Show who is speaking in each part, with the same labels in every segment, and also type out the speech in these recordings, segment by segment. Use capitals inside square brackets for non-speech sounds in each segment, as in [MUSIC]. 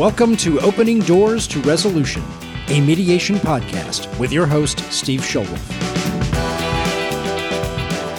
Speaker 1: Welcome to Opening Doors to Resolution, a mediation podcast with your host, Steve Shulwolf.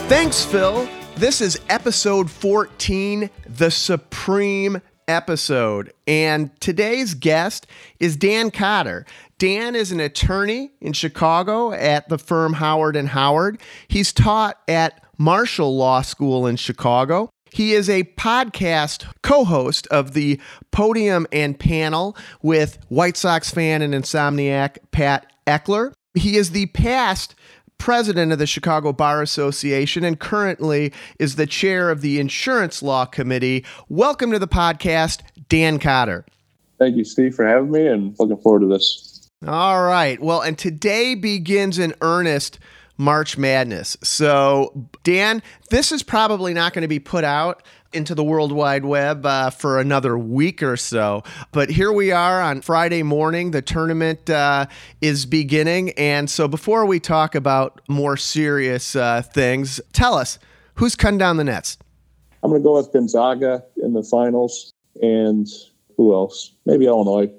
Speaker 2: Thanks, Phil. This is episode 14, the Supreme episode. And today's guest is Dan Cotter. Dan is an attorney in Chicago at the firm Howard and Howard. He's taught at Marshall Law School in Chicago. He is a podcast co host of the Podium and Panel with White Sox fan and insomniac Pat Eckler. He is the past president of the Chicago Bar Association and currently is the chair of the Insurance Law Committee. Welcome to the podcast, Dan Cotter.
Speaker 3: Thank you, Steve, for having me and looking forward to this.
Speaker 2: All right. Well, and today begins in earnest March Madness. So, Dan, this is probably not going to be put out into the World Wide Web uh, for another week or so. But here we are on Friday morning. The tournament uh, is beginning. And so, before we talk about more serious uh, things, tell us who's cutting down the nets?
Speaker 3: I'm going to go with Gonzaga in the finals. And who else? Maybe Illinois.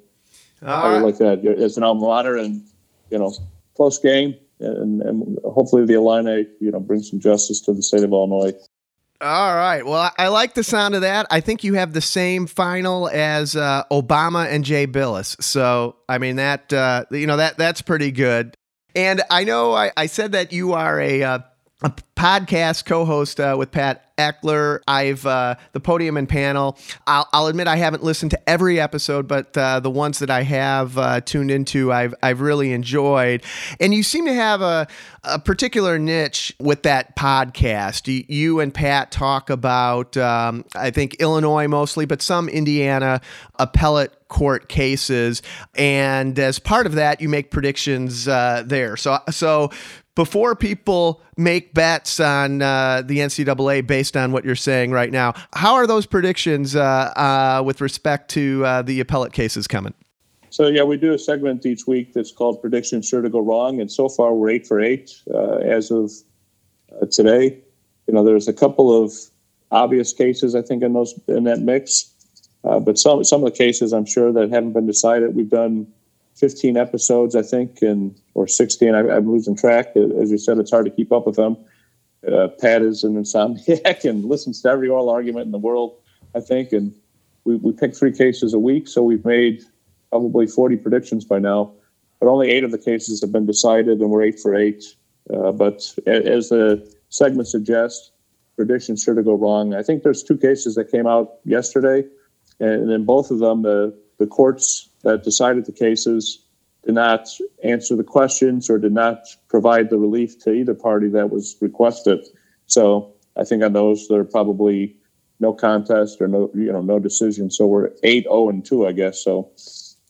Speaker 3: I would like that. It's an alma mater and, you know, close game and, and hopefully the Illini, you know, bring some justice to the state of Illinois.
Speaker 2: All right. Well, I like the sound of that. I think you have the same final as uh, Obama and Jay Bilas. So, I mean that uh, you know that that's pretty good. And I know I, I said that you are a uh, a podcast co-host uh, with Pat Eckler. I've uh, the podium and panel. I'll, I'll, admit I haven't listened to every episode, but uh, the ones that I have uh, tuned into, I've I've really enjoyed. And you seem to have a a particular niche with that podcast. You, you and Pat talk about um, I think Illinois mostly, but some Indiana appellate court cases, and as part of that, you make predictions uh, there. So so before people make bets on uh, the NCAA based on what you're saying right now, how are those predictions uh, uh, with respect to uh, the appellate cases coming?
Speaker 3: So yeah, we do a segment each week that's called "Predictions Sure to Go Wrong," and so far we're eight for eight uh, as of today. You know, there's a couple of obvious cases I think in those in that mix, but some some of the cases I'm sure that haven't been decided. We've done 15 episodes, I think, and or 16. I, am losing track. As you said, it's hard to keep up with them. Uh, Pat is an insomniac [LAUGHS] and listens to every oral argument in the world, I think. And we, we pick three cases a week, so we've made probably 40 predictions by now. But only eight of the cases have been decided, and we're eight for eight. Uh, but as the segment suggests, predictions sure to go wrong. I think there's two cases that came out yesterday, and in both of them, the the courts that decided the cases did not answer the questions or did not provide the relief to either party that was requested. So I think on those there are probably no contest or no you know no decision. So we're eight zero oh, and two, I guess. So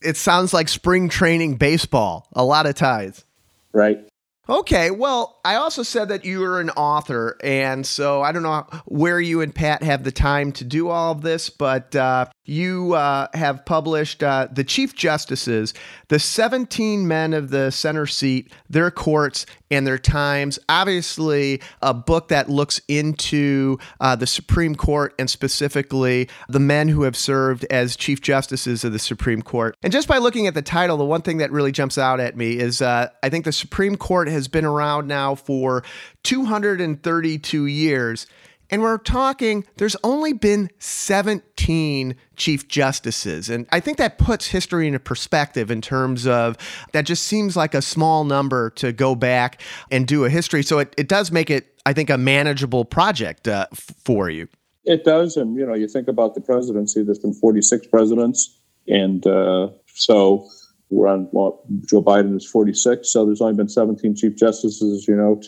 Speaker 2: it sounds like spring training baseball. A lot of ties.
Speaker 3: Right.
Speaker 2: Okay, well, I also said that you are an author, and so I don't know where you and Pat have the time to do all of this, but uh, you uh, have published uh, The Chief Justices, the 17 men of the center seat, their courts, and their times. Obviously, a book that looks into uh, the Supreme Court and specifically the men who have served as Chief Justices of the Supreme Court. And just by looking at the title, the one thing that really jumps out at me is uh, I think the Supreme Court has been around now for 232 years. And we're talking, there's only been 17 chief justices. And I think that puts history into perspective in terms of that just seems like a small number to go back and do a history. So it, it does make it, I think, a manageable project uh, f- for you.
Speaker 3: It does. And, you know, you think about the presidency, there's been 46 presidents. And uh, so we're on, well, Joe Biden is 46. So there's only been 17 chief justices, you know.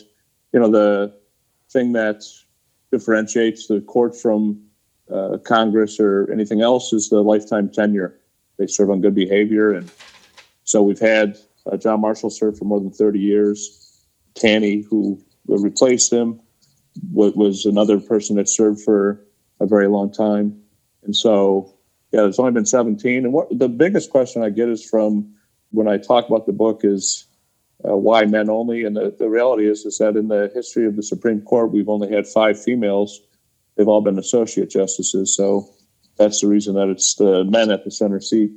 Speaker 3: You know, the thing that differentiates the court from uh, Congress or anything else is the lifetime tenure. They serve on good behavior. And so we've had uh, John Marshall serve for more than 30 years. Taney, who replaced him, was another person that served for a very long time. And so, yeah, there's only been 17. And what the biggest question I get is from when I talk about the book is uh, why men only? And the, the reality is, is that in the history of the Supreme Court, we've only had five females. They've all been associate justices. So that's the reason that it's the men at the center seat.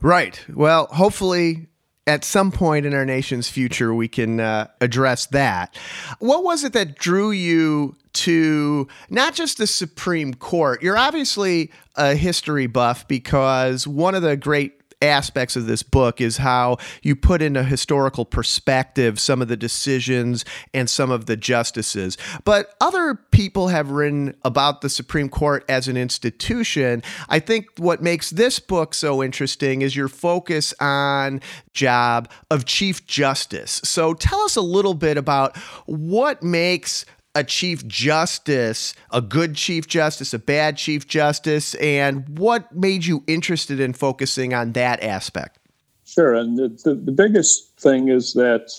Speaker 2: Right. Well, hopefully at some point in our nation's future, we can uh, address that. What was it that drew you to not just the Supreme Court? You're obviously a history buff because one of the great aspects of this book is how you put into historical perspective some of the decisions and some of the justices. But other people have written about the Supreme Court as an institution. I think what makes this book so interesting is your focus on job of Chief Justice. So tell us a little bit about what makes a chief justice, a good chief justice, a bad chief justice, and what made you interested in focusing on that aspect?
Speaker 3: Sure. And the, the, the biggest thing is that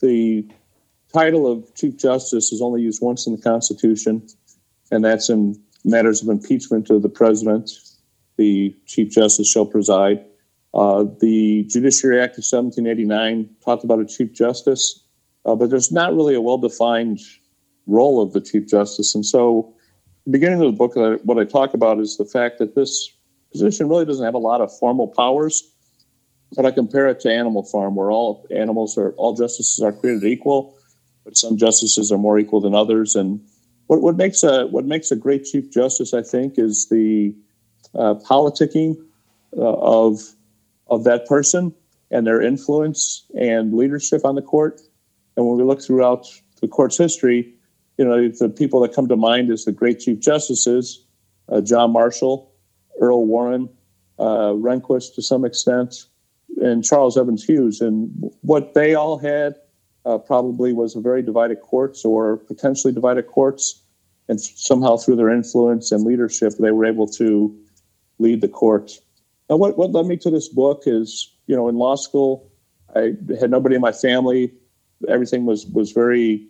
Speaker 3: the title of Chief Justice is only used once in the Constitution, and that's in matters of impeachment of the president. The Chief Justice shall preside. Uh, the Judiciary Act of 1789 talked about a Chief Justice, uh, but there's not really a well defined role of the Chief Justice. And so, beginning of the book, what I talk about is the fact that this position really doesn't have a lot of formal powers. But I compare it to Animal Farm, where all animals are, all justices are created equal, but some justices are more equal than others. And what, what makes a what makes a great Chief Justice, I think, is the uh, politicking uh, of of that person and their influence and leadership on the court. And when we look throughout the court's history, you know, the people that come to mind is the great chief justices, uh, John Marshall, Earl Warren, uh, Rehnquist to some extent, and Charles Evans Hughes. And what they all had uh, probably was a very divided courts or potentially divided courts. And somehow through their influence and leadership, they were able to lead the court. Now, what, what led me to this book is, you know, in law school, I had nobody in my family. Everything was was very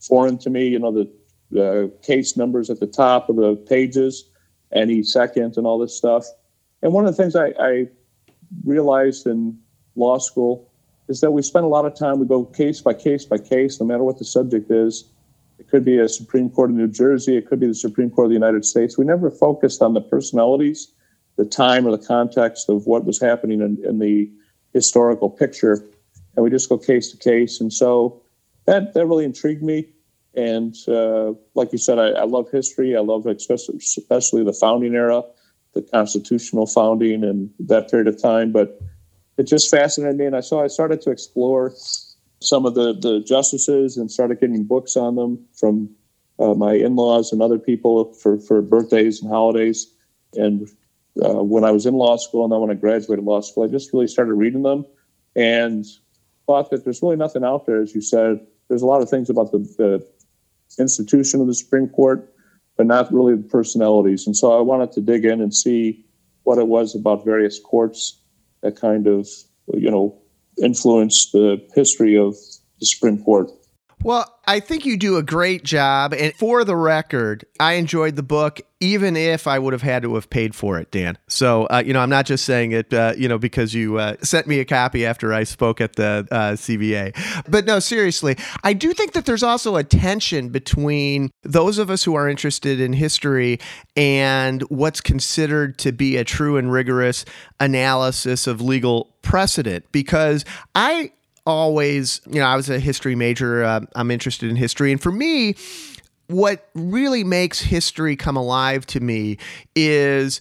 Speaker 3: foreign to me. You know, the, the case numbers at the top of the pages, N.E. second, and all this stuff. And one of the things I, I realized in law school is that we spend a lot of time, we go case by case by case, no matter what the subject is. It could be a Supreme Court of New Jersey, it could be the Supreme Court of the United States. We never focused on the personalities, the time, or the context of what was happening in, in the historical picture. And we just go case to case. And so that that really intrigued me. And uh, like you said, I, I, love history. I love especially, especially the founding era, the constitutional founding, and that period of time. But it just fascinated me, and I so I started to explore some of the the justices and started getting books on them from uh, my in-laws and other people for for birthdays and holidays. And uh, when I was in law school, and then when I graduated law school, I just really started reading them and thought that there's really nothing out there, as you said, there's a lot of things about the, the institution of the Supreme Court, but not really the personalities. And so I wanted to dig in and see what it was about various courts that kind of, you know, influenced the history of the Supreme Court.
Speaker 2: Well, I think you do a great job. And for the record, I enjoyed the book, even if I would have had to have paid for it, Dan. So, uh, you know, I'm not just saying it, uh, you know, because you uh, sent me a copy after I spoke at the uh, CBA. But no, seriously, I do think that there's also a tension between those of us who are interested in history and what's considered to be a true and rigorous analysis of legal precedent. Because I always, you know, I was a history major. Uh, I'm interested in history. And for me, what really makes history come alive to me is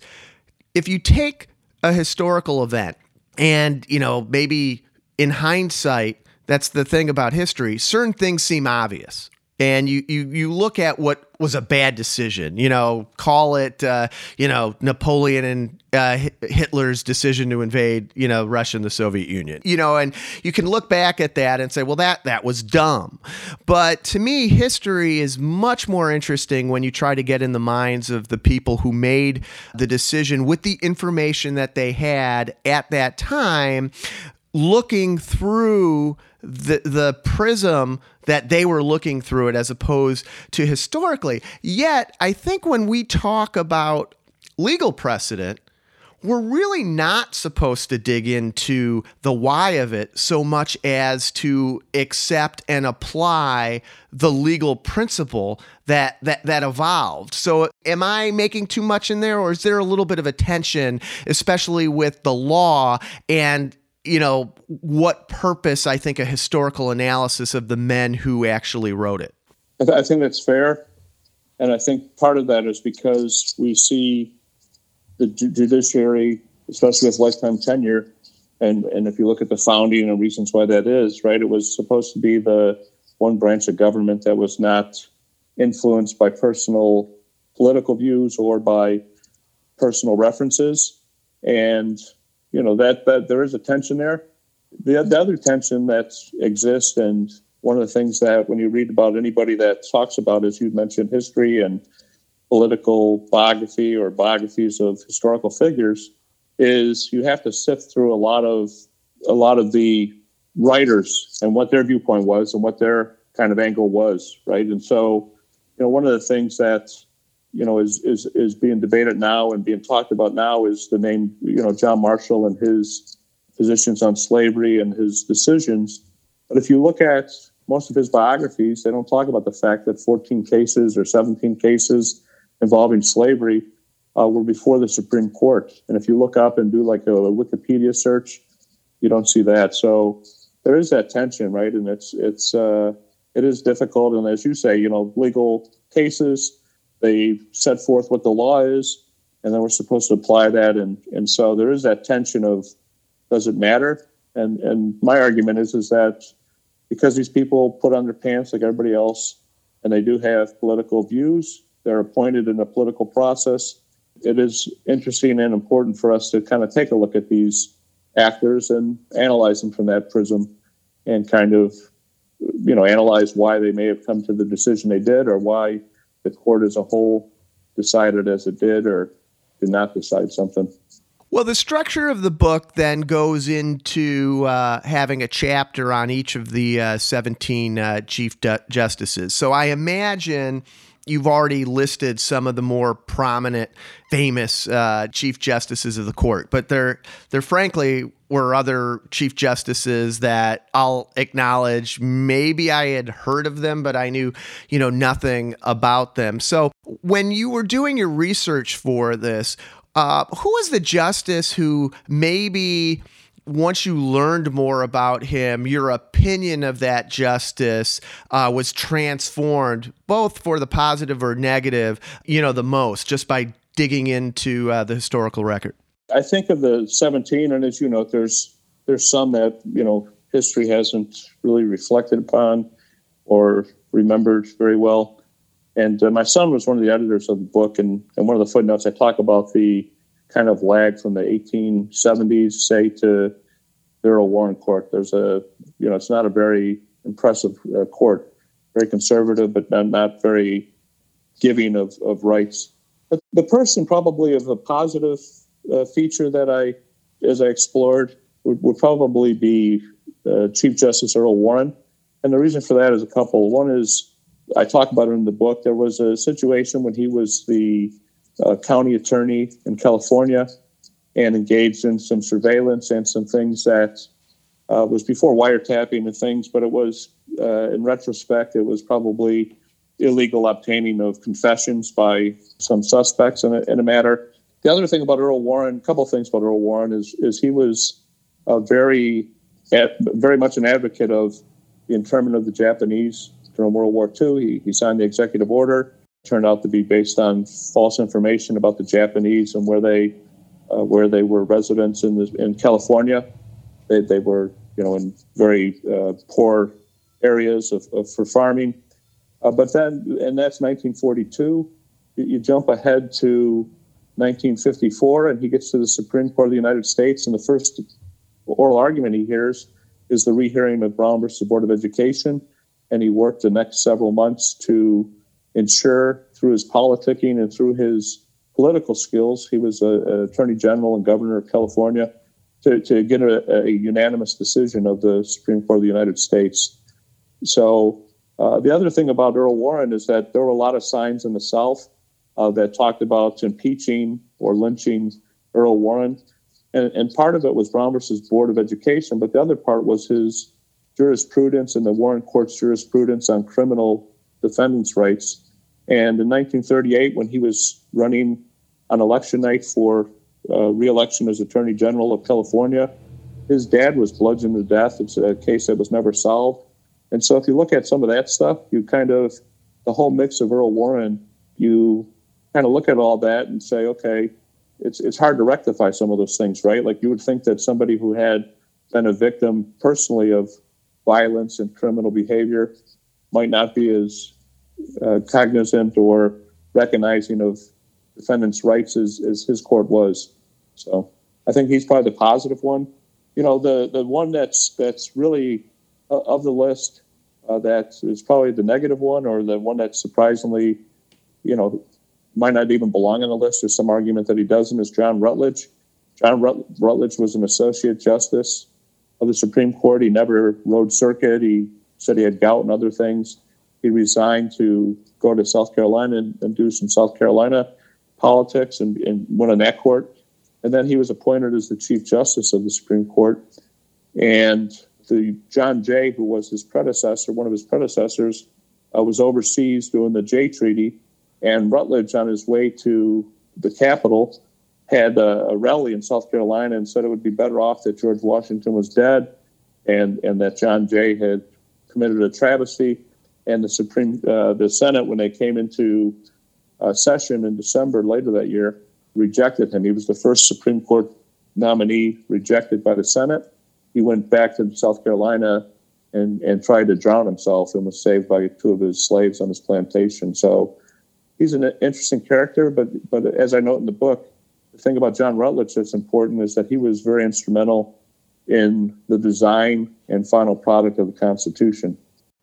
Speaker 2: if you take a historical event and, you know, maybe in hindsight, that's the thing about history, certain things seem obvious, and you you you look at what was a bad decision. You know, call it uh, you know Napoleon and uh, Hitler's decision to invade you know Russia and the Soviet Union. You know, and you can look back at that and say, well, that that was dumb. But to me, history is much more interesting when you try to get in the minds of the people who made the decision with the information that they had at that time, looking through the the prism that they were looking through it as opposed to historically. Yet, I think when we talk about legal precedent, we're really not supposed to dig into the why of it so much as to accept and apply the legal principle that that that evolved. So am I making too much in there or is there a little bit of a tension especially with the law and you know what purpose I think a historical analysis of the men who actually wrote it?
Speaker 3: I think that's fair. And I think part of that is because we see the judiciary, especially with lifetime tenure, and and if you look at the founding and reasons why that is, right, it was supposed to be the one branch of government that was not influenced by personal political views or by personal references, and you know that that there is a tension there. The, the other tension that exists, and one of the things that when you read about anybody that talks about, as you mentioned, history and political biography or biographies of historical figures is you have to sift through a lot of a lot of the writers and what their viewpoint was and what their kind of angle was, right? And so, you know, one of the things that you know is is is being debated now and being talked about now is the name you know John Marshall and his positions on slavery and his decisions. But if you look at most of his biographies, they don't talk about the fact that 14 cases or 17 cases involving slavery uh, were before the Supreme Court. And if you look up and do like a, a, Wikipedia search, you don't see that. So there is that tension, right? And it's it's uh, it is difficult. And as you say, you know, legal cases they set forth what the law is, and then we're supposed to apply that. And and so there is that tension of does it matter? And and my argument is is that because these people put on their pants like everybody else, and they do have political views they're appointed in a political process. It is interesting and important for us to kind of take a look at these actors and analyze them from that prism and kind of, you know, analyze why they may have come to the decision they did or why the court as a whole decided as it did or did not decide something.
Speaker 2: Well, the structure of the book then goes into uh, having a chapter on each of the uh, 17 uh, Chief Justices. So I imagine you've already listed some of the more prominent, famous uh, chief justices of the court, but they're, they're frankly were other chief justices that I'll acknowledge. Maybe I had heard of them, but I knew, you know, nothing about them. So when you were doing your research for this, uh, who was the justice who maybe once you learned more about him, your opinion of that justice uh, was transformed, both for the positive or negative, you know, the most, just by digging into uh, the historical record?
Speaker 3: I think of the 17, and as you know, there's there's some that you know history hasn't really reflected upon or remembered very well. And uh, my son was one of the editors of the book, and, and one of the footnotes I talk about the kind of lag from the 1870s, say, to the Earl Warren Court. There's a, you know, it's not a very impressive uh, court, very conservative, but not, not very giving of, of rights. But the person probably of a positive uh, feature that I, as I explored, would, would probably be uh, Chief Justice Earl Warren. And the reason for that is a couple. One is I talk about it in the book. There was a situation when he was the uh, county attorney in California and engaged in some surveillance and some things that uh, was before wiretapping and things, but it was, uh, in retrospect, it was probably illegal obtaining of confessions by some suspects in a, in a matter. The other thing about Earl Warren, a couple things about Earl Warren is is he was a very, very much an advocate of the internment of the Japanese during World War II. He, he signed the executive order turned out to be based on false information about the Japanese and where they uh, where they were residents in the, in California. They, they were you know in very uh, poor areas of, of for farming. Uh, but then, and that's 1942. You, you, jump ahead to 1954, and he gets to the Supreme Court of the United States, and the first oral argument he hears is the rehearing of Brown versus Board of Education, and he worked the next several months to ensure through his politicking and through his political skills, he was attorney general and governor of California, to, to get a, a, unanimous decision of the Supreme Court of the United States. So, uh, the other thing about Earl Warren is that there were a lot of signs in the South uh, that talked about impeaching or lynching Earl Warren. And, and part of it was Brown versus Board of Education, but the other part was his jurisprudence and the Warren Court's jurisprudence on criminal defendants' rights. And in 1938, when he was running on election night for uh, reelection as Attorney General of California, his dad was bludgeoned to death. It's a case that was never solved. And so if you look at some of that stuff, you kind of, the whole mix of Earl Warren, you kind of look at all that and say, okay, it's, it's hard to rectify some of those things, right? Like you would think that somebody who had been a victim personally of violence and criminal behavior might not be as uh, cognizant or recognizing of defendants' rights as, as his court was. So I think he's probably the positive one. You know, the, the one that's that's really uh, of the list uh, that is probably the negative one or the one that surprisingly, you know, might not even belong on the list. There's some argument that he doesn't is John Rutledge. John Rut- Rutledge was an associate justice of the Supreme Court. He never rode circuit. He said he had gout and other things. He resigned to go to South Carolina and, and do some South Carolina politics and, and went on that court. And then he was appointed as the Chief Justice of the Supreme Court. And the John Jay, who was his predecessor, one of his predecessors, uh, was overseas doing the Jay Treaty. And Rutledge, on his way to the capital, had a, a, rally in South Carolina and said it would be better off that George Washington was dead and, and that John Jay had committed a travesty. And the Supreme, uh, the Senate, when they came into uh, session in December later that year, rejected him. He was the first Supreme Court nominee rejected by the Senate. He went back to South Carolina and, and tried to drown himself and was saved by two of his slaves on his plantation. So he's an interesting character, but but as I note in the book, the thing about John Rutledge that's important is that he was very instrumental in the design and final product of the Constitution.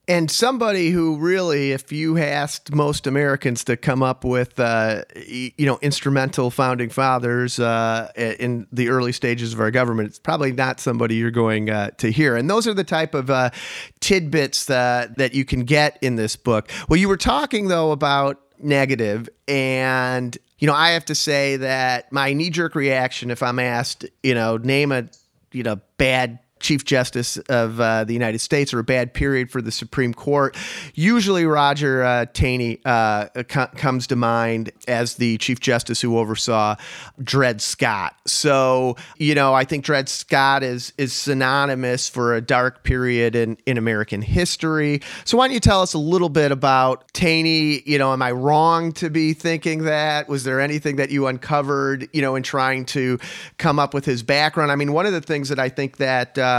Speaker 2: And somebody who really, if you asked most Americans to come up with, uh, you know, instrumental founding fathers uh, in the early stages of our government, it's probably not somebody you're going uh, to hear. And those are the type of uh, tidbits that that you can get in this book. Well, you were talking though about negative, and you know, I have to say that my knee jerk reaction, if I'm asked, you know, name a you know bad Chief Justice of uh, the United States or a bad period for the Supreme Court. Usually, Roger uh, Taney uh, co- comes to mind as the Chief Justice who oversaw Dred Scott. So, you know, I think Dred Scott is is synonymous for a dark period in, in American history. So, why don't you tell us a little bit about Taney? You know, am I wrong to be thinking that? Was there anything that you uncovered, you know, in trying to come up with his background? I mean, one of the things that I think that uh,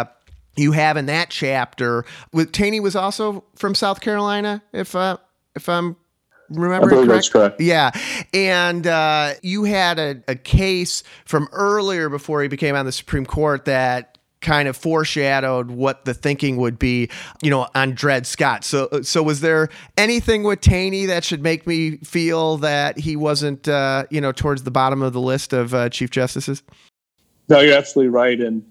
Speaker 2: you have in that chapter with Taney was also from South Carolina, if uh, if I'm remembering correct. Yeah, and uh, you had a, a case from earlier before he became on the Supreme Court that kind of foreshadowed what the thinking would be, you know, on Dred Scott. So, so was there anything with Taney that should make me feel that he wasn't, uh, you know, towards the bottom of the list of uh, chief justices?
Speaker 3: No, you're absolutely right, and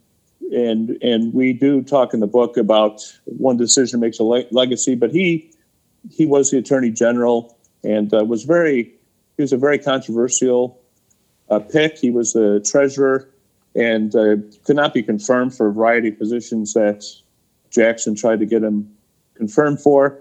Speaker 3: and and we do talk in the book about one decision makes a le- legacy. But he he was the attorney general and uh, was very he was a very controversial uh, pick. He was the treasurer and uh, could not be confirmed for a variety of positions that Jackson tried to get him confirmed for.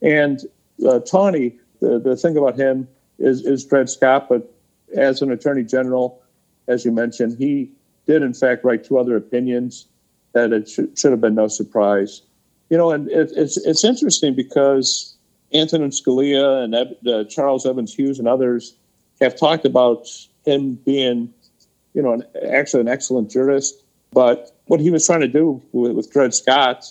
Speaker 3: And uh, Taney, the, the thing about him is is Dred Scott, but as an attorney general, as you mentioned, he did in fact write two other opinions that it should, should have been no surprise. You know, and it, it's it's interesting because Antonin Scalia and uh, Charles Evans Hughes and others have talked about him being, you know, an, actually an excellent jurist. But what he was trying to do with, with Dred Scott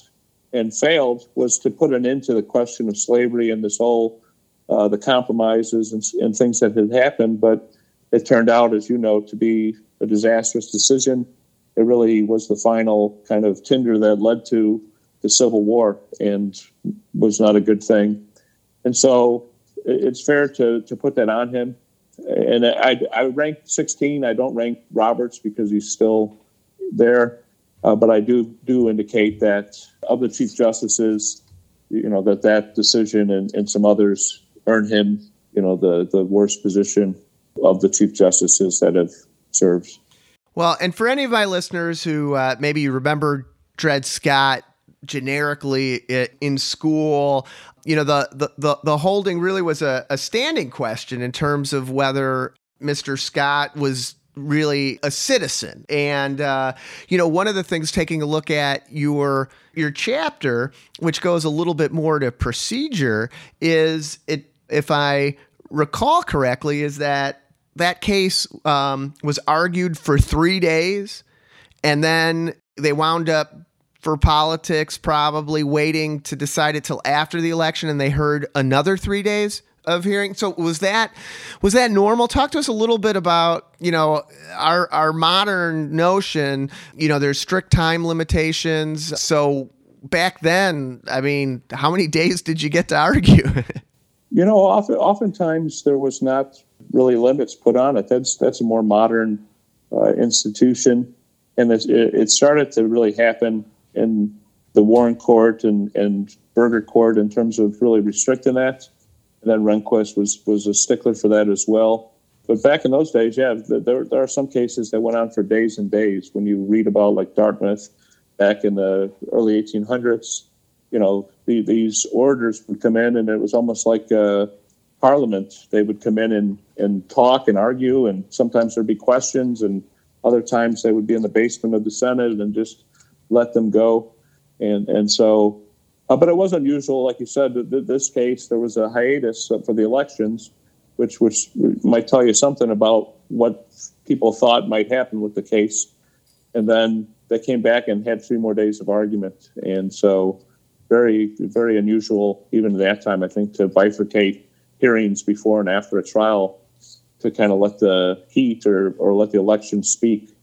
Speaker 3: and failed was to put an end to the question of slavery and this whole uh, the compromises and, and things that had happened. But it turned out, as you know, to be a disastrous decision. It really was the final kind of tinder that led to the Civil War and was not a good thing. And so it's fair to, to put that on him. And I, I rank 16. I don't rank Roberts because he's still there. Uh, but I do do indicate that of the chief justices, you know, that that decision and, and some others earn him, you know, the, the worst position of the chief justices that have serves.
Speaker 2: Well, and for any of my listeners who uh, maybe you remember Dred Scott generically in school, you know, the, the, the, the holding really was a, a standing question in terms of whether Mr. Scott was really a citizen. And uh, you know, one of the things taking a look at your your chapter, which goes a little bit more to procedure, is it if I recall correctly, is that that case um, was argued for three days, and then they wound up for politics probably waiting to decide it till after the election, and they heard another three days of hearing. So was that was that normal? Talk to us a little bit about you know our our modern notion. You know, there's strict time limitations. So back then, I mean, how many [LAUGHS] days did you get to argue? [LAUGHS]
Speaker 3: you know, often oftentimes there was not really limits put on it. That's that's a more modern uh, institution, and it, it started to really happen in the Warren Court and and Burger Court in terms of really restricting that. And then Rehnquist was was a stickler for that as well. But back in those days, yeah, there, there are some cases that went on for days and days. When you read about like Dartmouth back in the early 1800s, you know, the, these orders would come in and it was almost like uh, Parliament. They would come in and, and talk and argue, and sometimes there'd be questions, and other times they would be in the basement of the Senate and just let them go. And, and so uh, but it was unusual, like you said. Th- this case, there was a hiatus for the elections, which which might tell you something about what people thought might happen with the case. And then they came back and had three more days of argument, and so very very unusual even at that time. I think to bifurcate hearings before and after a trial to kind of let the heat or or let the election speak.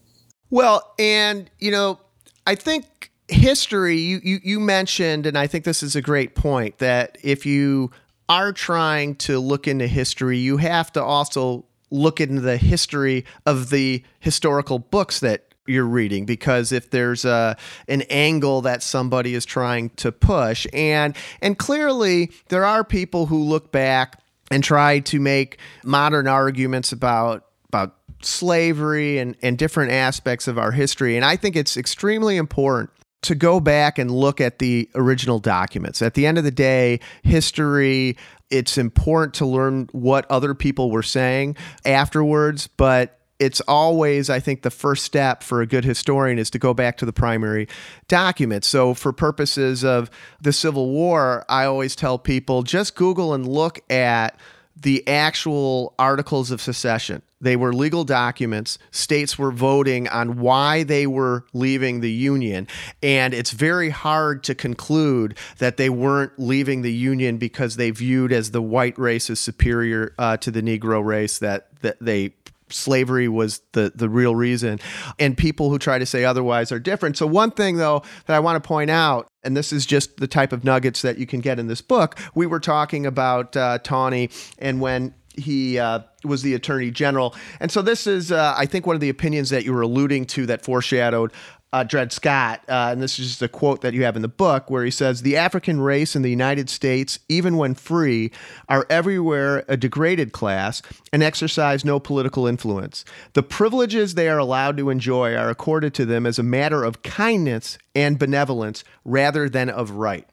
Speaker 2: Well, and you know, I think history you, you you mentioned and i think this is a great point that if you are trying to look into history you have to also look into the history of the historical books that you're reading because if there's a an angle that somebody is trying to push and and clearly there are people who look back and try to make modern arguments about about slavery and, and different aspects of our history. And I think it's extremely important to go back and look at the original documents. At the end of the day, history, it's important to learn what other people were saying afterwards, but it's always, I think, the first step for a good historian is to go back to the primary documents. So, for purposes of the Civil War, I always tell people just Google and look at the actual articles of secession. They were legal documents. States were voting on why they were leaving the Union. And it's very hard to conclude that they weren't leaving the Union because they viewed as the white race as superior uh, to the Negro race, that, that they slavery was the the real reason and people who try to say otherwise are different so one thing though that i want to point out and this is just the type of nuggets that you can get in this book we were talking about uh, Taney and when he uh, was the attorney general. And so this is, uh, I think, one of the opinions that you were alluding to that foreshadowed uh, Dred Scott, uh, and this is just a quote that you have in the book where he says, The African race in the United States, even when free, are everywhere a degraded class and exercise no political influence. The privileges they are allowed to enjoy are accorded to them as a matter of kindness and benevolence rather than of right.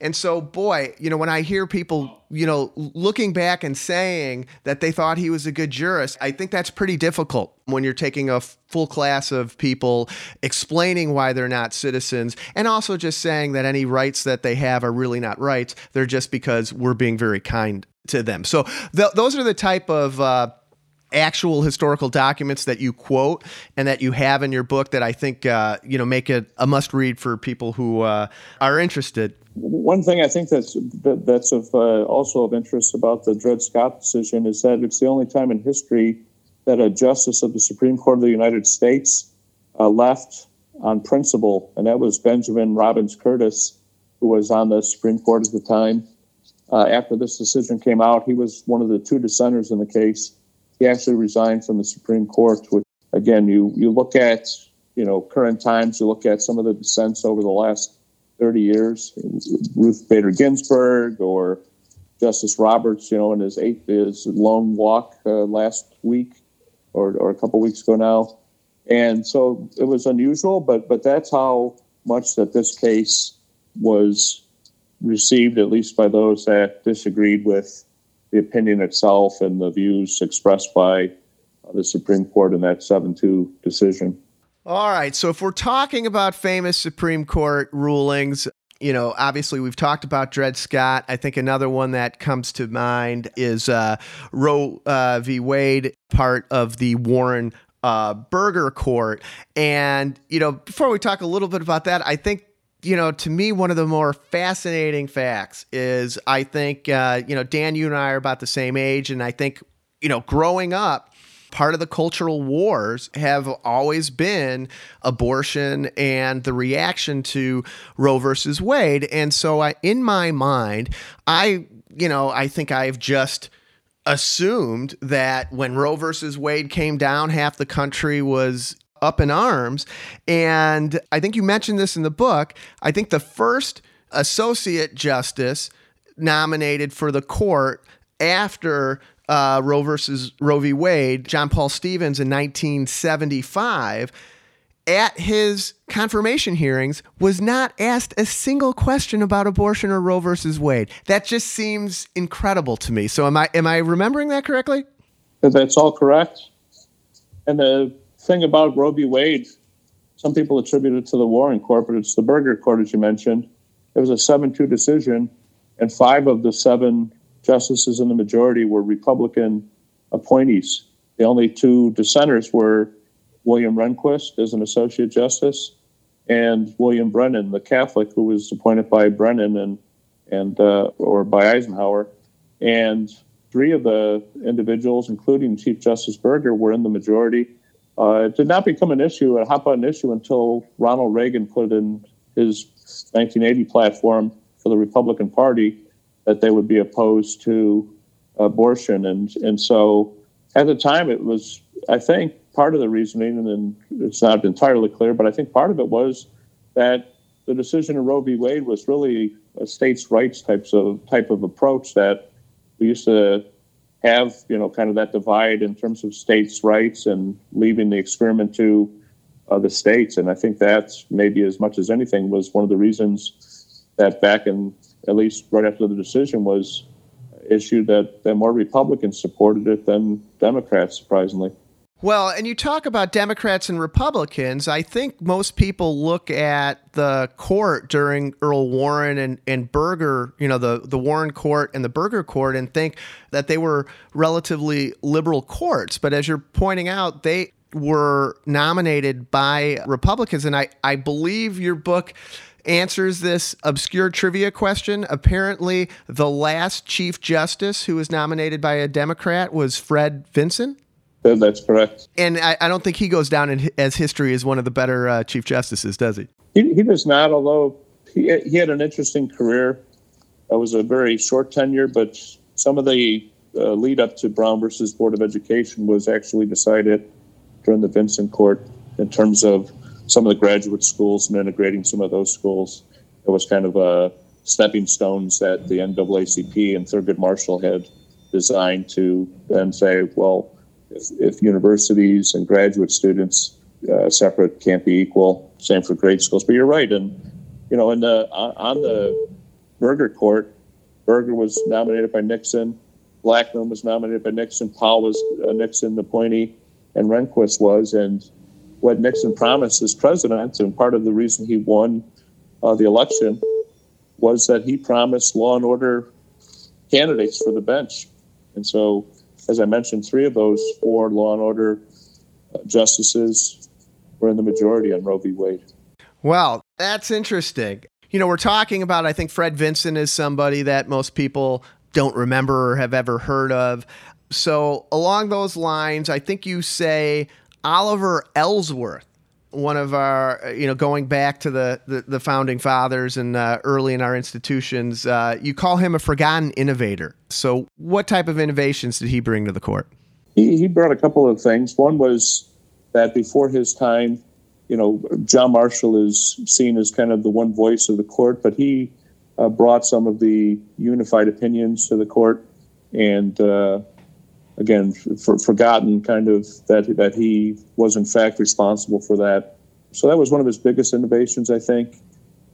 Speaker 2: And so, boy, you know, when I hear people, you know, looking back and saying that they thought he was a good jurist, I think that's pretty difficult when you're taking a full class of people explaining why they're not citizens and also just saying that any rights that they have are really not rights. They're just because we're being very kind to them. So, th- those are the type of, uh, actual historical documents that you quote and that you have in your book that I think uh, you know make it a must read for people who uh, are interested.
Speaker 3: One thing I think that's that's of uh, also of interest about the Dred Scott decision is that it's the only time in history that a justice of the Supreme Court of the United States uh, left on principle, and that was Benjamin Robbins Curtis, who was on the Supreme Court at the time. Uh, after this decision came out, he was one of the two dissenters in the case he actually resigned from the Supreme Court. Which again, you you look at you know current times, you look at some of the dissents over the last 30 years, Ruth Bader Ginsburg or Justice Roberts, you know, in his eighth his lone walk uh, last week or, or a couple weeks ago now. And so it was unusual, but but that's how much that this case was received, at least by those that disagreed with the opinion itself and the views expressed by the Supreme Court in that 7 2 decision.
Speaker 2: All right. So if we're talking about famous Supreme Court rulings, you know, obviously we've talked about Dred Scott. I think another one that comes to mind is uh, Roe uh, v. Wade, part of the Warren uh, Burger Court. And, you know, before we talk a little bit about that, I think you know, to me, one of the more fascinating facts is I think, uh, you know, Dan, you and I are about the same age. And I think, you know, growing up, part of the cultural wars have always been abortion and the reaction to Roe versus Wade. And so I in my mind, I you know, I think I've just assumed that when Roe versus Wade came down, half the country was up in arms. And I think you mentioned this in the book. I think the first associate justice nominated for the court after uh, Roe versus Roe v. Wade, John Paul Stevens in 1975, at his confirmation hearings, was not asked a single question about abortion or Roe versus Wade. That just seems incredible to me. So, am I am I remembering that correctly?
Speaker 3: That's all correct. And the thing about Roe v. Wade, some people attribute it to the Warren Court, but it's the Burger Court, as you mentioned. It was a 7 2 decision, and five of the seven justices in the majority were Republican appointees. The only two dissenters were William Rehnquist as an associate justice and William Brennan, the Catholic who was appointed by Brennan and and uh, or by Eisenhower. And three of the individuals, including Chief Justice Burger, were in the majority. Uh, it did not become an issue, a hot button issue, until Ronald Reagan put in his 1980 platform for the Republican Party that they would be opposed to abortion. And, and so at the time, it was, I think, part of the reasoning, and it's not entirely clear, but I think part of it was that the decision in Roe v. Wade was really a states' rights types of type of approach that we used to have, you know, kind of that divide in terms of states' rights and leaving the experiment to uh, the states. And I think that's maybe as much as anything was one of the reasons that back in at least right after the decision was issued that, that more Republicans supported it than Democrats, surprisingly.
Speaker 2: Well, and you talk about Democrats and Republicans. I think most people look at the court during Earl Warren and, and Burger, you know, the, the Warren court and the Burger court, and think that they were relatively liberal courts. But as you're pointing out, they were nominated by Republicans. And I, I believe your book answers this obscure trivia question. Apparently, the last Chief Justice who was nominated by a Democrat was Fred Vinson.
Speaker 3: That's correct.
Speaker 2: And I, I don't think he goes down in, as history as one of the better uh, Chief Justices, does he?
Speaker 3: he? He does not, although he, he had an interesting career. It was a very short tenure, but some of the uh, lead up to Brown versus Board of Education was actually decided during the Vinson Court in terms of some of the graduate schools and integrating some of those schools. It was kind of a stepping stones that the NAACP and Thurgood Marshall had designed to then say, well, if, if universities and graduate students uh, separate can't be equal, same for grade schools. But you're right, and you know, in the on the Burger Court, Burger was nominated by Nixon, Blackmun was nominated by Nixon, Powell was uh, Nixon appointee, and Rehnquist was, and what Nixon promised as president, and part of the reason he won uh, the election was that he promised law and order candidates for the bench. And so, as I mentioned, three of those four law and order uh, justices were in the majority on Roe v. Wade.
Speaker 2: Well, that's interesting. You know, we're talking about, I think Fred Vinson is somebody that most people don't remember or have ever heard of. So, along those lines, I think you say Oliver Ellsworth, one of our, you know, going back to the, the, the founding fathers and uh, early in our institutions, uh, you call him a forgotten innovator. So, what type of innovations did he bring to the court?
Speaker 3: He, he brought a couple of things. One was that before his time, you know, John Marshall is seen as kind of the one voice of the court, but he uh, brought some of the unified opinions to the court and uh, again, for, forgotten kind of that that he was in fact responsible for that. So that was one of his biggest innovations, I think.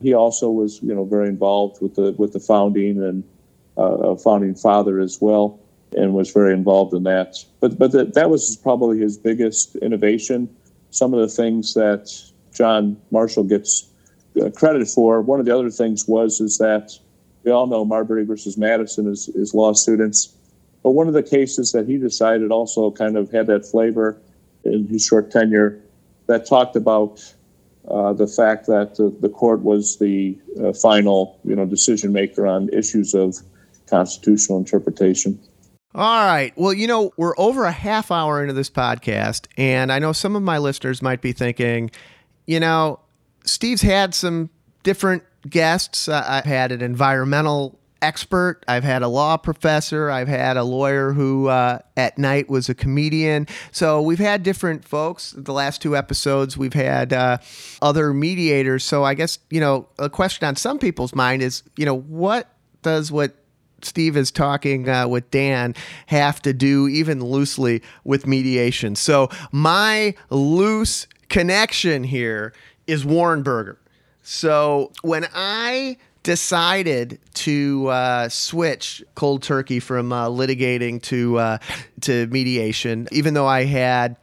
Speaker 3: He also was, you know, very involved with the with the founding and uh, a founding father as well, and was very involved in that. But but the, that was probably his biggest innovation. Some of the things that John Marshall gets uh, credit for. One of the other things was is that we all know Marbury versus Madison is, is law students. But one of the cases that he decided also kind of had that flavor in his short tenure that talked about uh, the fact that the, the court was the uh, final, you know, decision maker on issues of constitutional interpretation.
Speaker 2: All right. Well, you know, we're over a half hour into this podcast, and I know some of my listeners might be thinking, you know, Steve's had some different guests. Uh, I've had an environmental expert. I've had a law professor. I've had a lawyer who uh, at night was a comedian. So we've had different folks. The last two episodes, we've had uh, other mediators. So I guess, you know, a question on some people's mind is, you know, what does what Steve is talking uh, with Dan have to do even loosely with mediation? So my loose connection here is Warren Burger. So when I decided to uh, switch cold turkey from uh, litigating to uh, to mediation, even though I had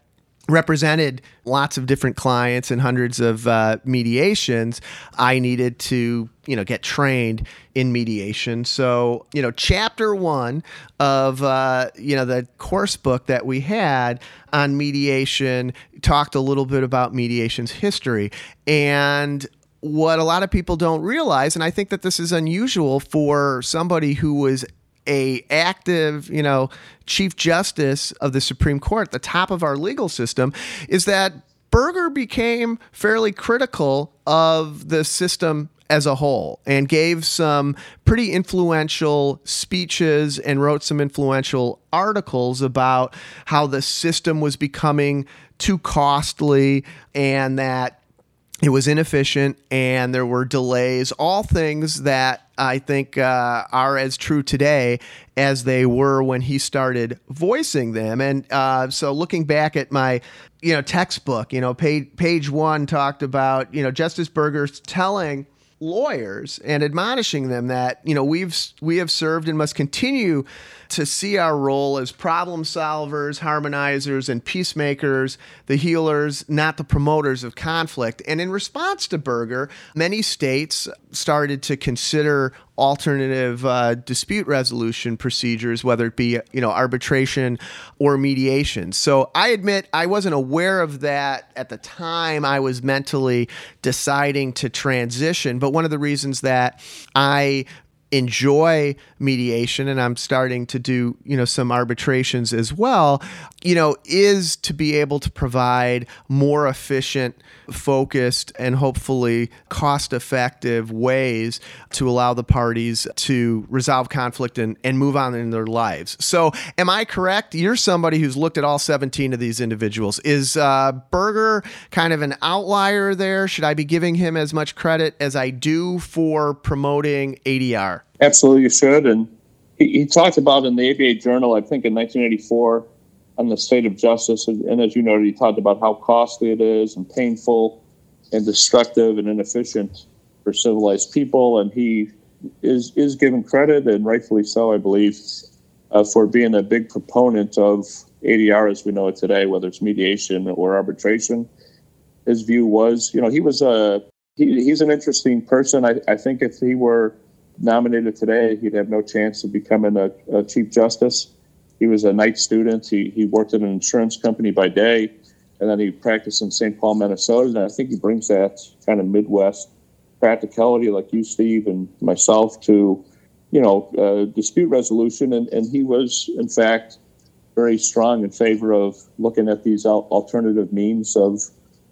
Speaker 2: represented lots of different clients and hundreds of uh, mediations i needed to you know get trained in mediation. So you know chapter one of uh, you know the course book that we had on mediation talked a little bit about mediation's history. And what a lot of people don't realize and i think that this is unusual for somebody who was a active, you know, chief justice of the Supreme Court, the top of our legal system, is that Burger became fairly critical of the system as a whole and gave some pretty influential speeches and wrote some influential articles about how the system was becoming too costly and that it was inefficient and there were delays, all things that I think uh, are as true today as they were when he started voicing them. And uh, so, looking back at my, you know, textbook, you know, page page one talked about, you know, Justice Burger's telling lawyers and admonishing them that you know we've we have served and must continue to see our role as problem solvers, harmonizers, and peacemakers, the healers, not the promoters of conflict. And in response to Burger, many states started to consider alternative uh, dispute resolution procedures, whether it be you know arbitration or mediation. So I admit I wasn't aware of that at the time I was mentally deciding to transition. But one of the reasons that I enjoy mediation and I'm starting to do, you know, some arbitrations as well, you know, is to be able to provide more efficient, focused, and hopefully cost effective ways to allow the parties to resolve conflict and, and move on in their lives. So, am I correct? You're somebody who's looked at all 17 of these individuals. Is uh, Burger kind of an outlier there? Should I be giving him as much credit as I do for promoting ADR?
Speaker 3: Absolutely, you should. And he, he talked about in the ABA Journal, I think in 1984, on the state of justice. And, and as you noted, he talked about how costly it is and painful and destructive and inefficient for civilized people. And he is is given credit, and rightfully so, I believe, uh, for being a big proponent of ADR as we know it today, whether it's mediation or arbitration. His view was, you know, he was a he, he's an interesting person. I, I think if he were nominated today, he'd have no chance of becoming a, a chief justice. He was a night student. He, he worked at an insurance company by day, and then he practiced in St. Paul, Minnesota. And I think he brings that kind of Midwest practicality, like you, Steve, and myself, to you know uh, dispute resolution. And, and he was, in fact, very strong in favor of looking at these alternative means of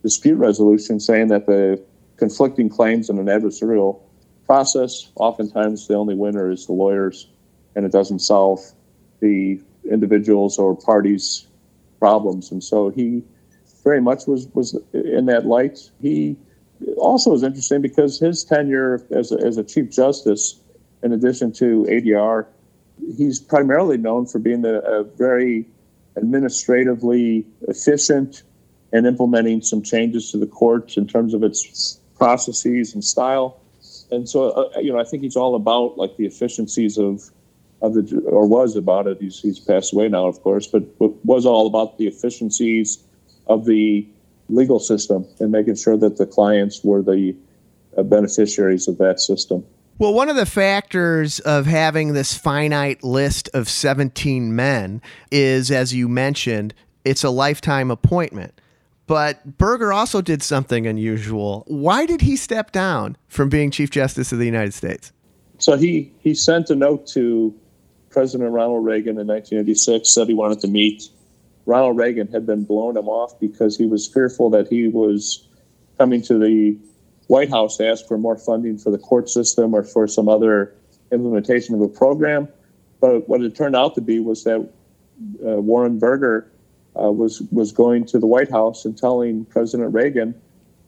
Speaker 3: dispute resolution, saying that the conflicting claims in an adversarial process, oftentimes the only winner is the lawyers, and it doesn't solve the individuals or parties' problems. And so he very much was was in that light. He also was interesting because his tenure as a, as a chief justice, in addition to ADR, he's primarily known for being a, a very administratively efficient and implementing some changes to the courts in terms of its processes and style. And so, uh, you know, I think he's all about like the efficiencies of of the or was about it. He's he's passed away now, of course, but, but was all about the efficiencies of the legal system and making sure that the clients were the uh, beneficiaries of that system.
Speaker 2: Well, one of the factors of having this finite list of 17 men is, as you mentioned, it's a lifetime appointment. But Burger also did something unusual. Why did he step down from being Chief Justice of the United States?
Speaker 3: So he, he sent a note to President Ronald Reagan in 1986, said he wanted to meet. Ronald Reagan had been blowing him off because he was fearful that he was coming to the White House to ask for more funding for the court system or for some other implementation of a program. But what it turned out to be was that uh, Warren Burger uh, was was going to the White House and telling President Reagan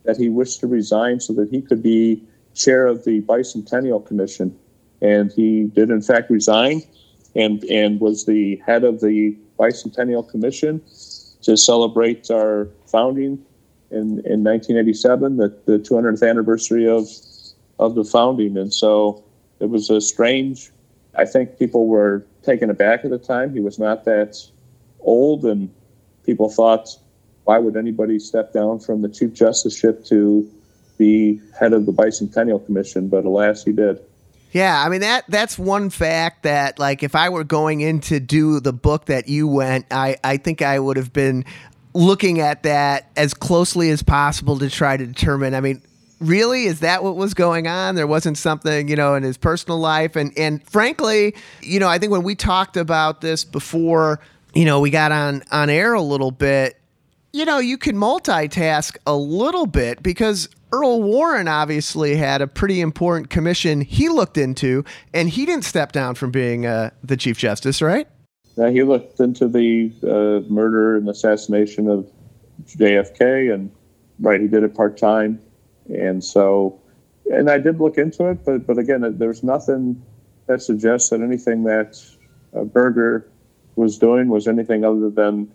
Speaker 3: that he wished to resign so that he could be chair of the Bicentennial Commission, and he did in fact resign, and and was the head of the Bicentennial Commission to celebrate our founding in, in 1987, the, the 200th anniversary of of the founding, and so it was a strange. I think people were taken aback at the time. He was not that old, and people thought, why would anybody step down from the chief justiceship to be head of the Bicentennial Commission? But alas, he did.
Speaker 2: Yeah, I mean that that's one fact that like if I were going in to do the book that you went, I I think I would have been looking at that as closely as possible to try to determine. I mean, really is that what was going on there wasn't something you know in his personal life and and frankly you know i think when we talked about this before you know we got on on air a little bit you know you can multitask a little bit because Earl Warren obviously had a pretty important commission he looked into, and he didn't step down from being uh, the Chief Justice, right?
Speaker 3: Uh, he looked into the uh, murder and assassination of JFK, and right, he did it part time, and so, and I did look into it, but but again, there's nothing that suggests that anything that uh, Burger was doing? Was anything other than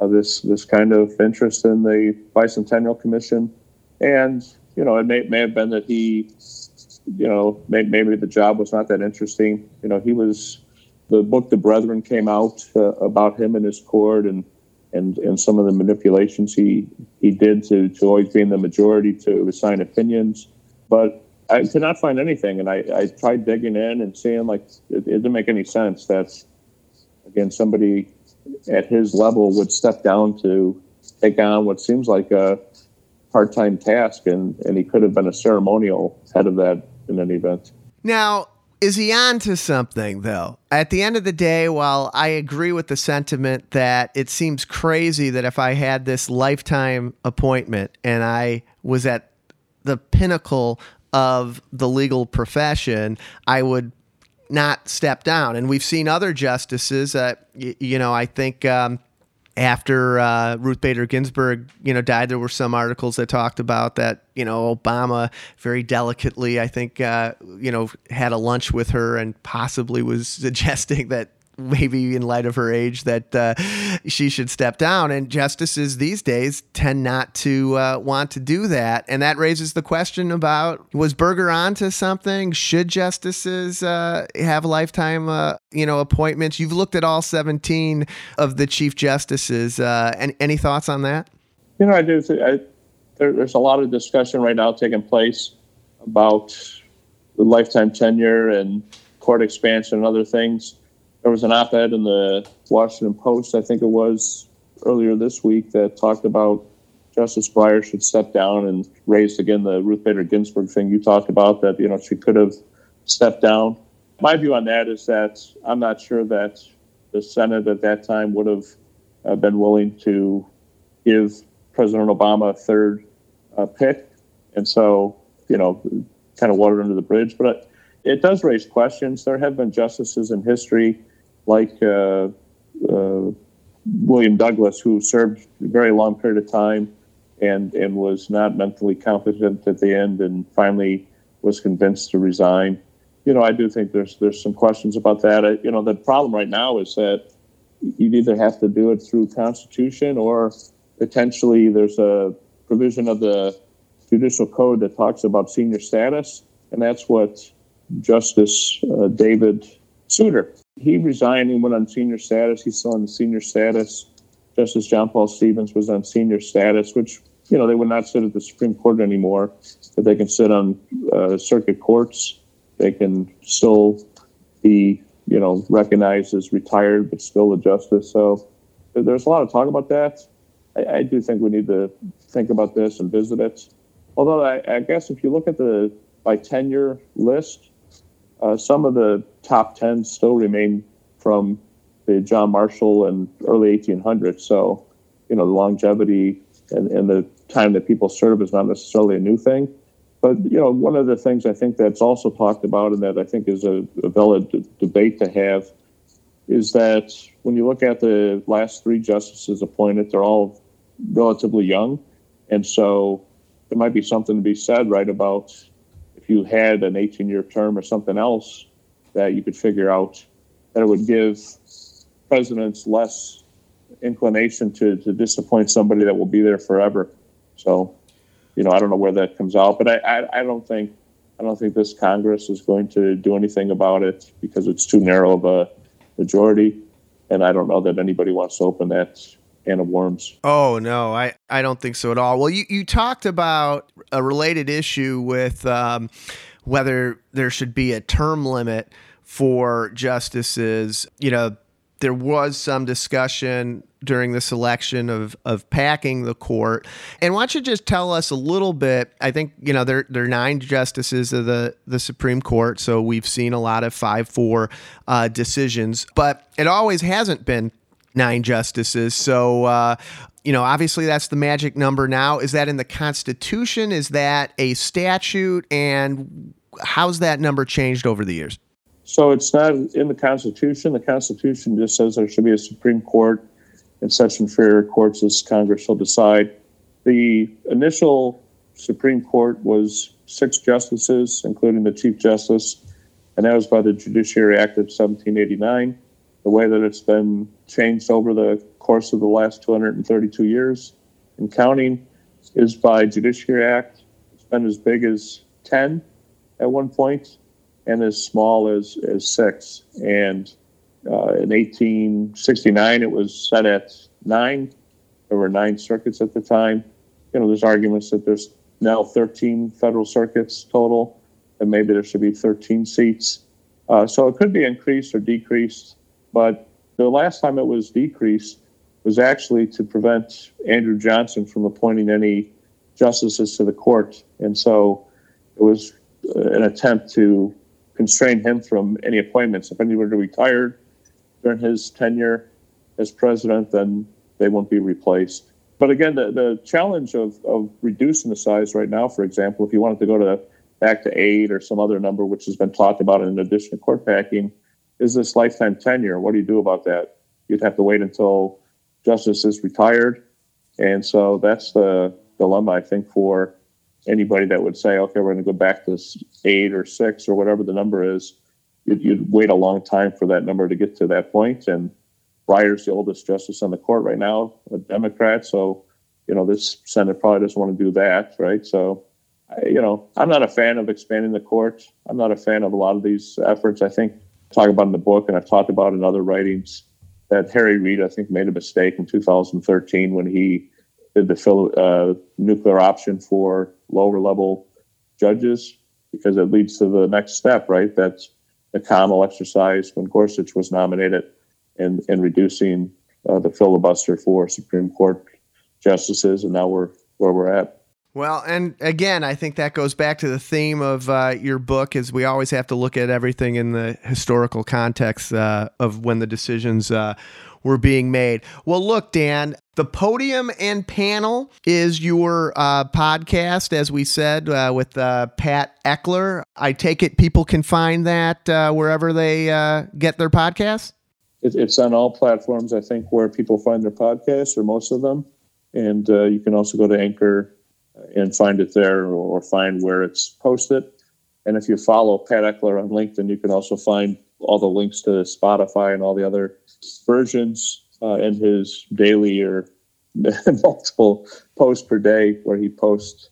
Speaker 3: uh, this this kind of interest in the Bicentennial Commission, and you know, it may may have been that he, you know, may, maybe the job was not that interesting. You know, he was the book The Brethren came out uh, about him and his court and and and some of the manipulations he he did to to always be in the majority to assign opinions, but I could not find anything, and I, I tried digging in and seeing like it, it didn't make any sense that again somebody at his level would step down to take on what seems like a part-time task and and he could have been a ceremonial head of that in any event.
Speaker 2: Now is he on to something though? At the end of the day while i agree with the sentiment that it seems crazy that if i had this lifetime appointment and i was at the pinnacle of the legal profession i would not step down. And we've seen other justices uh, y- you know i think um, after uh, Ruth Bader Ginsburg, you know, died, there were some articles that talked about that, you know, Obama very delicately, I think, uh, you know, had a lunch with her and possibly was [LAUGHS] suggesting that maybe in light of her age that uh, she should step down. And justices these days tend not to uh, want to do that. And that raises the question about was Burger onto something? Should justices uh, have lifetime, uh, you know, appointments? You've looked at all 17 of the chief justices. Uh, any, any thoughts on that?
Speaker 3: You know, I do. I, there, there's a lot of discussion right now taking place about the lifetime tenure and court expansion and other things there was an op-ed in the Washington Post, I think it was earlier this week, that talked about Justice Breyer should step down and raised again the Ruth Bader Ginsburg thing you talked about that you know she could have stepped down. My view on that is that I'm not sure that the Senate at that time would have uh, been willing to give President Obama a third uh, pick, and so you know kind of water under the bridge. But it does raise questions. There have been justices in history like uh, uh, William Douglas, who served a very long period of time and, and was not mentally competent at the end and finally was convinced to resign. You know, I do think there's there's some questions about that. I, you know, the problem right now is that you'd either have to do it through Constitution or potentially there's a provision of the judicial code that talks about senior status, and that's what Justice uh, David Souter. He resigned and went on senior status. He's still on senior status. Justice John Paul Stevens was on senior status, which you know they would not sit at the Supreme Court anymore, but they can sit on uh, circuit courts. They can still be you know recognized as retired, but still a justice. So there's a lot of talk about that. I, I do think we need to think about this and visit it. Although I, I guess if you look at the by tenure list, uh, some of the top 10 still remain from the John Marshall and early 1800s. So, you know, the longevity and, and the time that people serve is not necessarily a new thing. But, you know, one of the things I think that's also talked about and that I think is a, a valid d- debate to have is that when you look at the last three justices appointed, they're all relatively young. And so there might be something to be said, right, about if you had an 18 year term or something else that you could figure out that it would give presidents less inclination to, to disappoint somebody that will be there forever. So, you know, I don't know where that comes out, but I, I, I don't think I don't think this Congress is going to do anything about it because it's too narrow of a majority, and I don't know that anybody wants to open that can of worms.
Speaker 2: Oh no, I, I don't think so at all. Well, you, you talked about a related issue with um, whether there should be a term limit for justices. You know, there was some discussion during this election of of packing the court. And why don't you just tell us a little bit? I think you know there there are nine justices of the the Supreme Court, so we've seen a lot of five four uh, decisions, but it always hasn't been nine justices. So, uh, you know, obviously that's the magic number now. Is that in the Constitution? Is that a statute? And how's that number changed over the years?
Speaker 3: So it's not in the Constitution. The Constitution just says there should be a Supreme Court and such inferior courts as Congress shall decide. The initial Supreme Court was six justices, including the Chief Justice, and that was by the Judiciary Act of 1789 the way that it's been changed over the course of the last 232 years and counting is by Judiciary Act. It's been as big as 10 at one point and as small as, as six. And uh, in 1869, it was set at nine. There were nine circuits at the time. You know, there's arguments that there's now 13 federal circuits total, and maybe there should be 13 seats. Uh, so it could be increased or decreased but the last time it was decreased was actually to prevent Andrew Johnson from appointing any justices to the court. And so it was uh, an attempt to constrain him from any appointments. If anybody retired during his tenure as president, then they won't be replaced. But again, the, the challenge of, of reducing the size right now, for example, if you wanted to go to back to eight or some other number, which has been talked about in addition to court packing, is this lifetime tenure? What do you do about that? You'd have to wait until justice is retired. And so that's the dilemma, I think, for anybody that would say, okay, we're going to go back to eight or six or whatever the number is. You'd, you'd wait a long time for that number to get to that point. And Breyer's the oldest justice on the court right now, a Democrat. So, you know, this Senate probably doesn't want to do that, right? So, you know, I'm not a fan of expanding the court. I'm not a fan of a lot of these efforts. I think talk about in the book, and I've talked about in other writings, that Harry Reid, I think, made a mistake in 2013 when he did the uh, nuclear option for lower level judges, because it leads to the next step, right? That's McConnell exercise when Gorsuch was nominated and, and reducing uh, the filibuster for Supreme Court justices, and now we're where we're at.
Speaker 2: Well, and again, I think that goes back to the theme of uh, your book, is we always have to look at everything in the historical context uh, of when the decisions uh, were being made. Well, look, Dan, the podium and panel is your uh, podcast, as we said, uh, with uh, Pat Eckler. I take it people can find that wherever they get their podcasts.
Speaker 3: It's on all platforms, I think, where people find their podcasts, or most of them. And you can also go to Anchor and find it there or find where it's posted. And if you follow Pat Eckler on LinkedIn, you can also find all the links to Spotify and all the other versions uh, in his daily or [LAUGHS] multiple posts per day, where he posts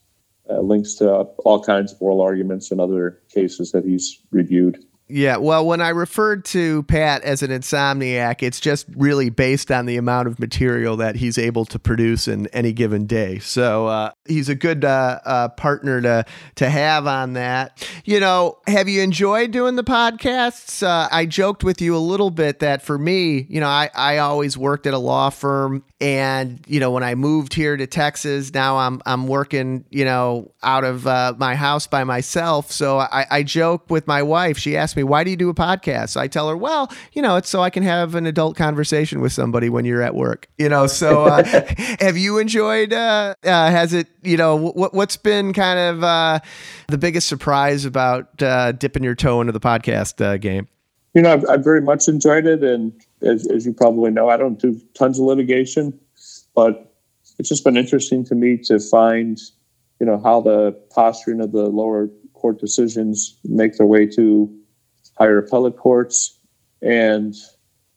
Speaker 3: uh, links to all kinds of oral arguments and other cases that he's reviewed.
Speaker 2: Yeah, well, when I referred to Pat as an insomniac, it's just really based on the amount of material that he's able to produce in any given day. So uh, he's a good uh, uh, partner to to have on that. You know, have you enjoyed doing the podcasts? Uh, I joked with you a little bit that for me, you know, I I always worked at a law firm, and you know, when I moved here to Texas, now I'm I'm working, you know, out of uh, my house by myself. So I, I joke with my wife. She asked me, "Why do you do a podcast?" I tell her, "Well, you know, it's so I can have an adult conversation with somebody when you're at work." You know, so uh, [LAUGHS] have you enjoyed? Uh, uh, has it? You know, what what's been kind of uh, the biggest surprise about uh, dipping your toe into the podcast uh, game?
Speaker 3: You know, I've, I've very much enjoyed it, and as, as you probably know, I don't do tons of litigation, but it's just been interesting to me to find, you know, how the posturing of the lower court decisions make their way to higher appellate courts, and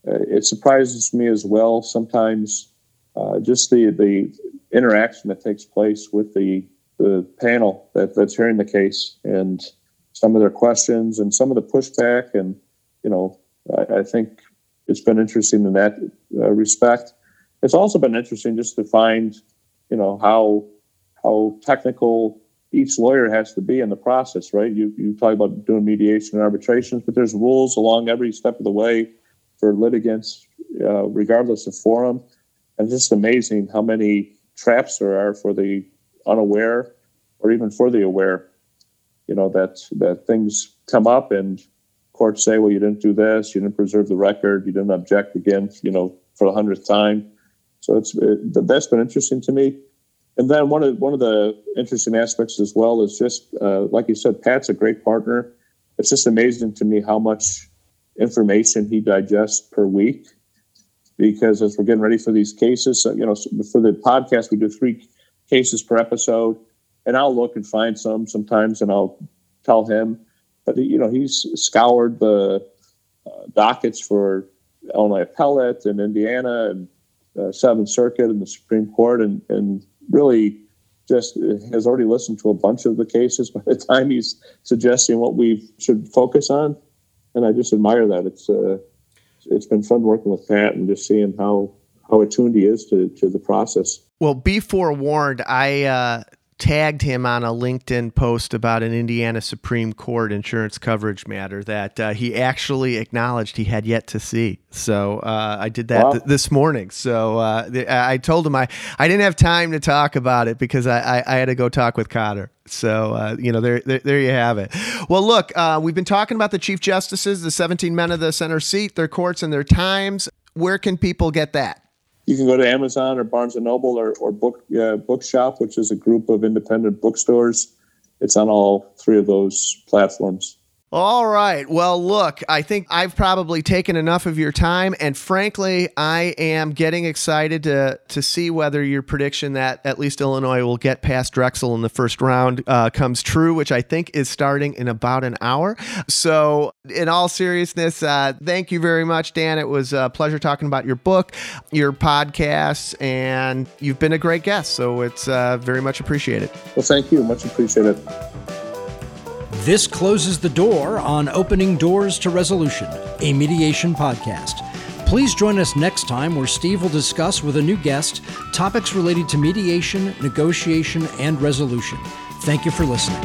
Speaker 3: uh, it surprises me as well sometimes uh, just the the interaction that takes place with the the panel that, that's hearing the case and some of their questions and some of the pushback and you know I, I think it's been interesting in that uh, respect. It's also been interesting just to find you know how how technical each lawyer has to be in the process, right? You you talk about doing mediation and arbitrations, but there's rules along every step of the way for litigants, uh, regardless of forum. And it's just amazing how many traps there are for the unaware or even for the aware. You know that that things come up and courts say, "Well, you didn't do this. You didn't preserve the record. You didn't object again." You know, for the hundredth time. So it's it, that's been interesting to me. And then one of one of the interesting aspects as well is just uh, like you said, Pat's a great partner. It's just amazing to me how much information he digests per week. Because as we're getting ready for these cases, you know, for the podcast, we do three cases per episode, and I'll look and find some sometimes, and I'll tell him. But you know, he's scoured the uh, dockets for Illinois Appellate and Indiana and uh, Seventh Circuit and the Supreme Court, and and really just has already listened to a bunch of the cases by the time he's suggesting what we should focus on. And I just admire that. It's uh, it's been fun working with Pat and just seeing how how attuned he is to to the process.
Speaker 2: Well, be forewarned. I uh, tagged him on a LinkedIn post about an Indiana Supreme Court insurance coverage matter that uh, he actually acknowledged he had yet to see. So uh, I did that wow. th- this morning. So uh, th- I told him I, I didn't have time to talk about it because I, I, I had to go talk with Cotter. So uh, you know there, there, there you have it. Well, look, uh, we've been talking about the chief justices, the 17 men of the center seat, their courts and their times. Where can people get that?
Speaker 3: You can go to Amazon or Barnes and Noble or, or Book uh, Bookshop, which is a group of independent bookstores. It's on all three of those platforms.
Speaker 2: All right. Well, look, I think I've probably taken enough of your time, and frankly, I am getting excited to to see whether your prediction that at least Illinois will get past Drexel in the first round uh, comes true, which I think is starting in about an hour. So, in all seriousness, uh, thank you very much, Dan. It was a pleasure talking about your book, your podcast, and you've been a great guest. So, it's uh, very much appreciated.
Speaker 3: Well, thank you. Much appreciated.
Speaker 1: This closes the door on Opening Doors to Resolution, a mediation podcast. Please join us next time where Steve will discuss with a new guest topics related to mediation, negotiation, and resolution. Thank you for listening.